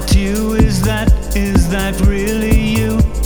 that you? Is that, is that really you?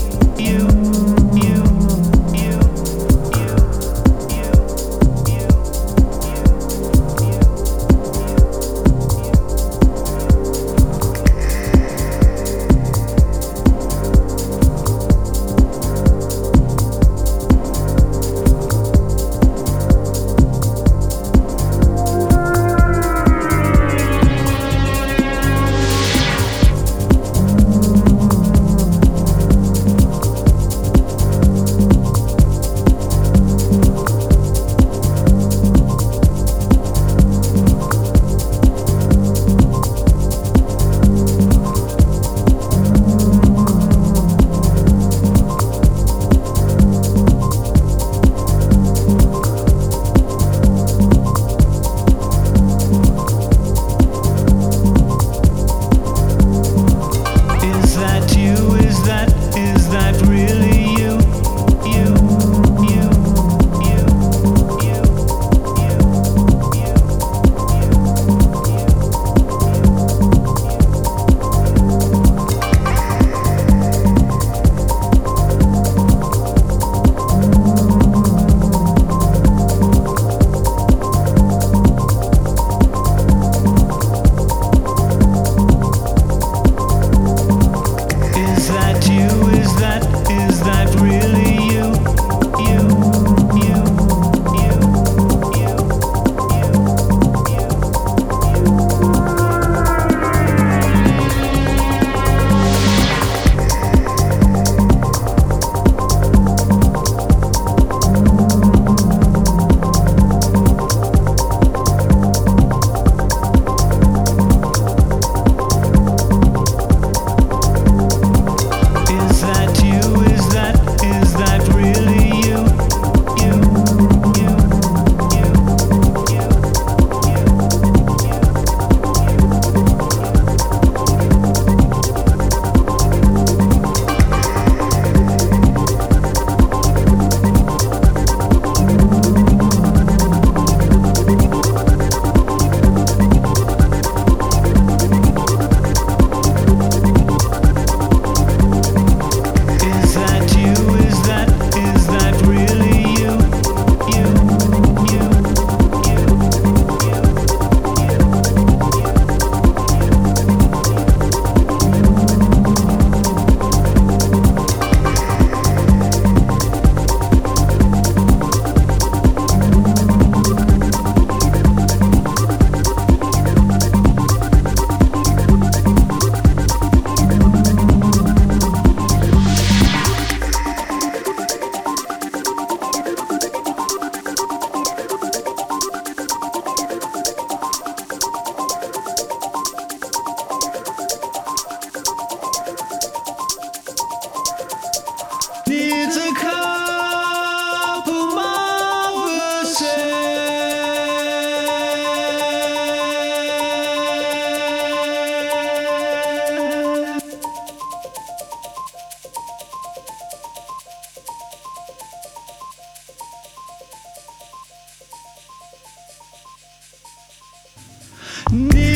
Need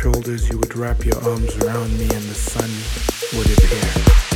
shoulders, you would wrap your arms around me and the sun would appear.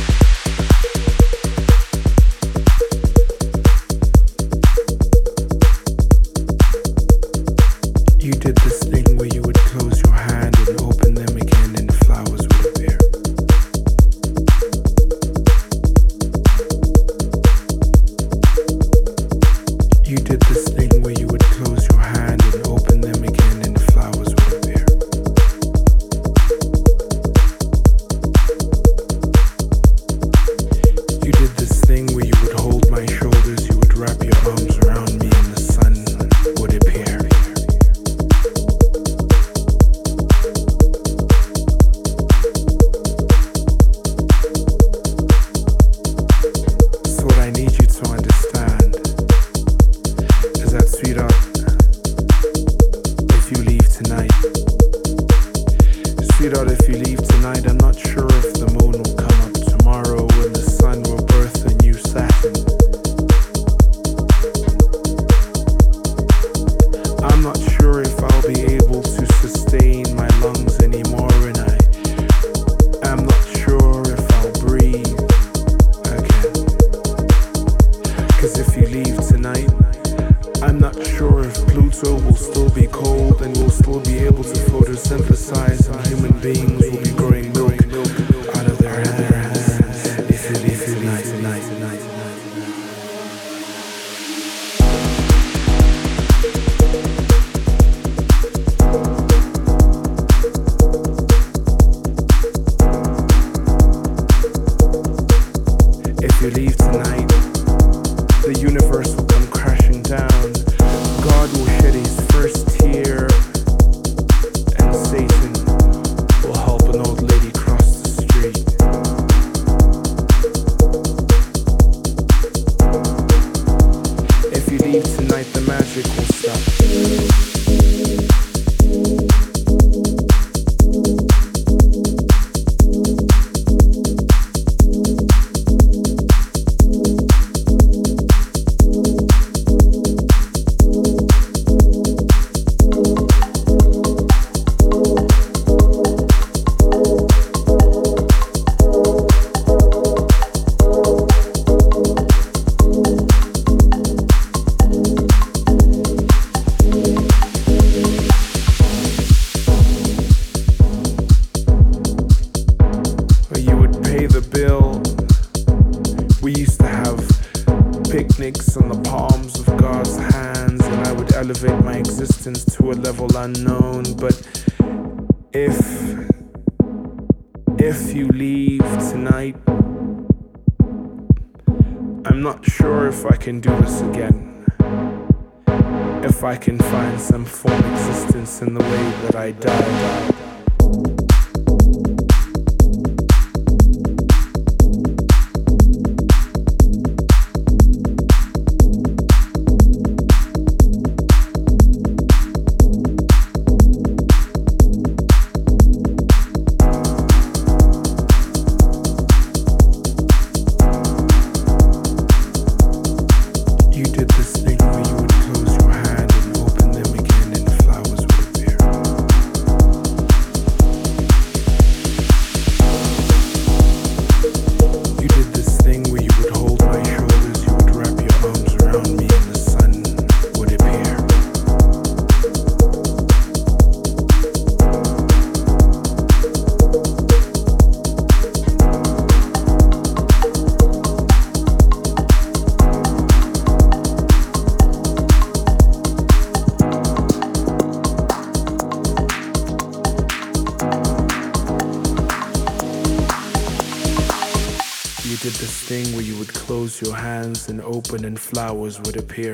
And flowers would appear.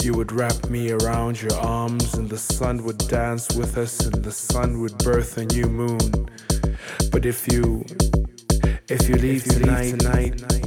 You would wrap me around your arms, and the sun would dance with us, and the sun would birth a new moon. But if you, if you leave, if you tonight, leave tonight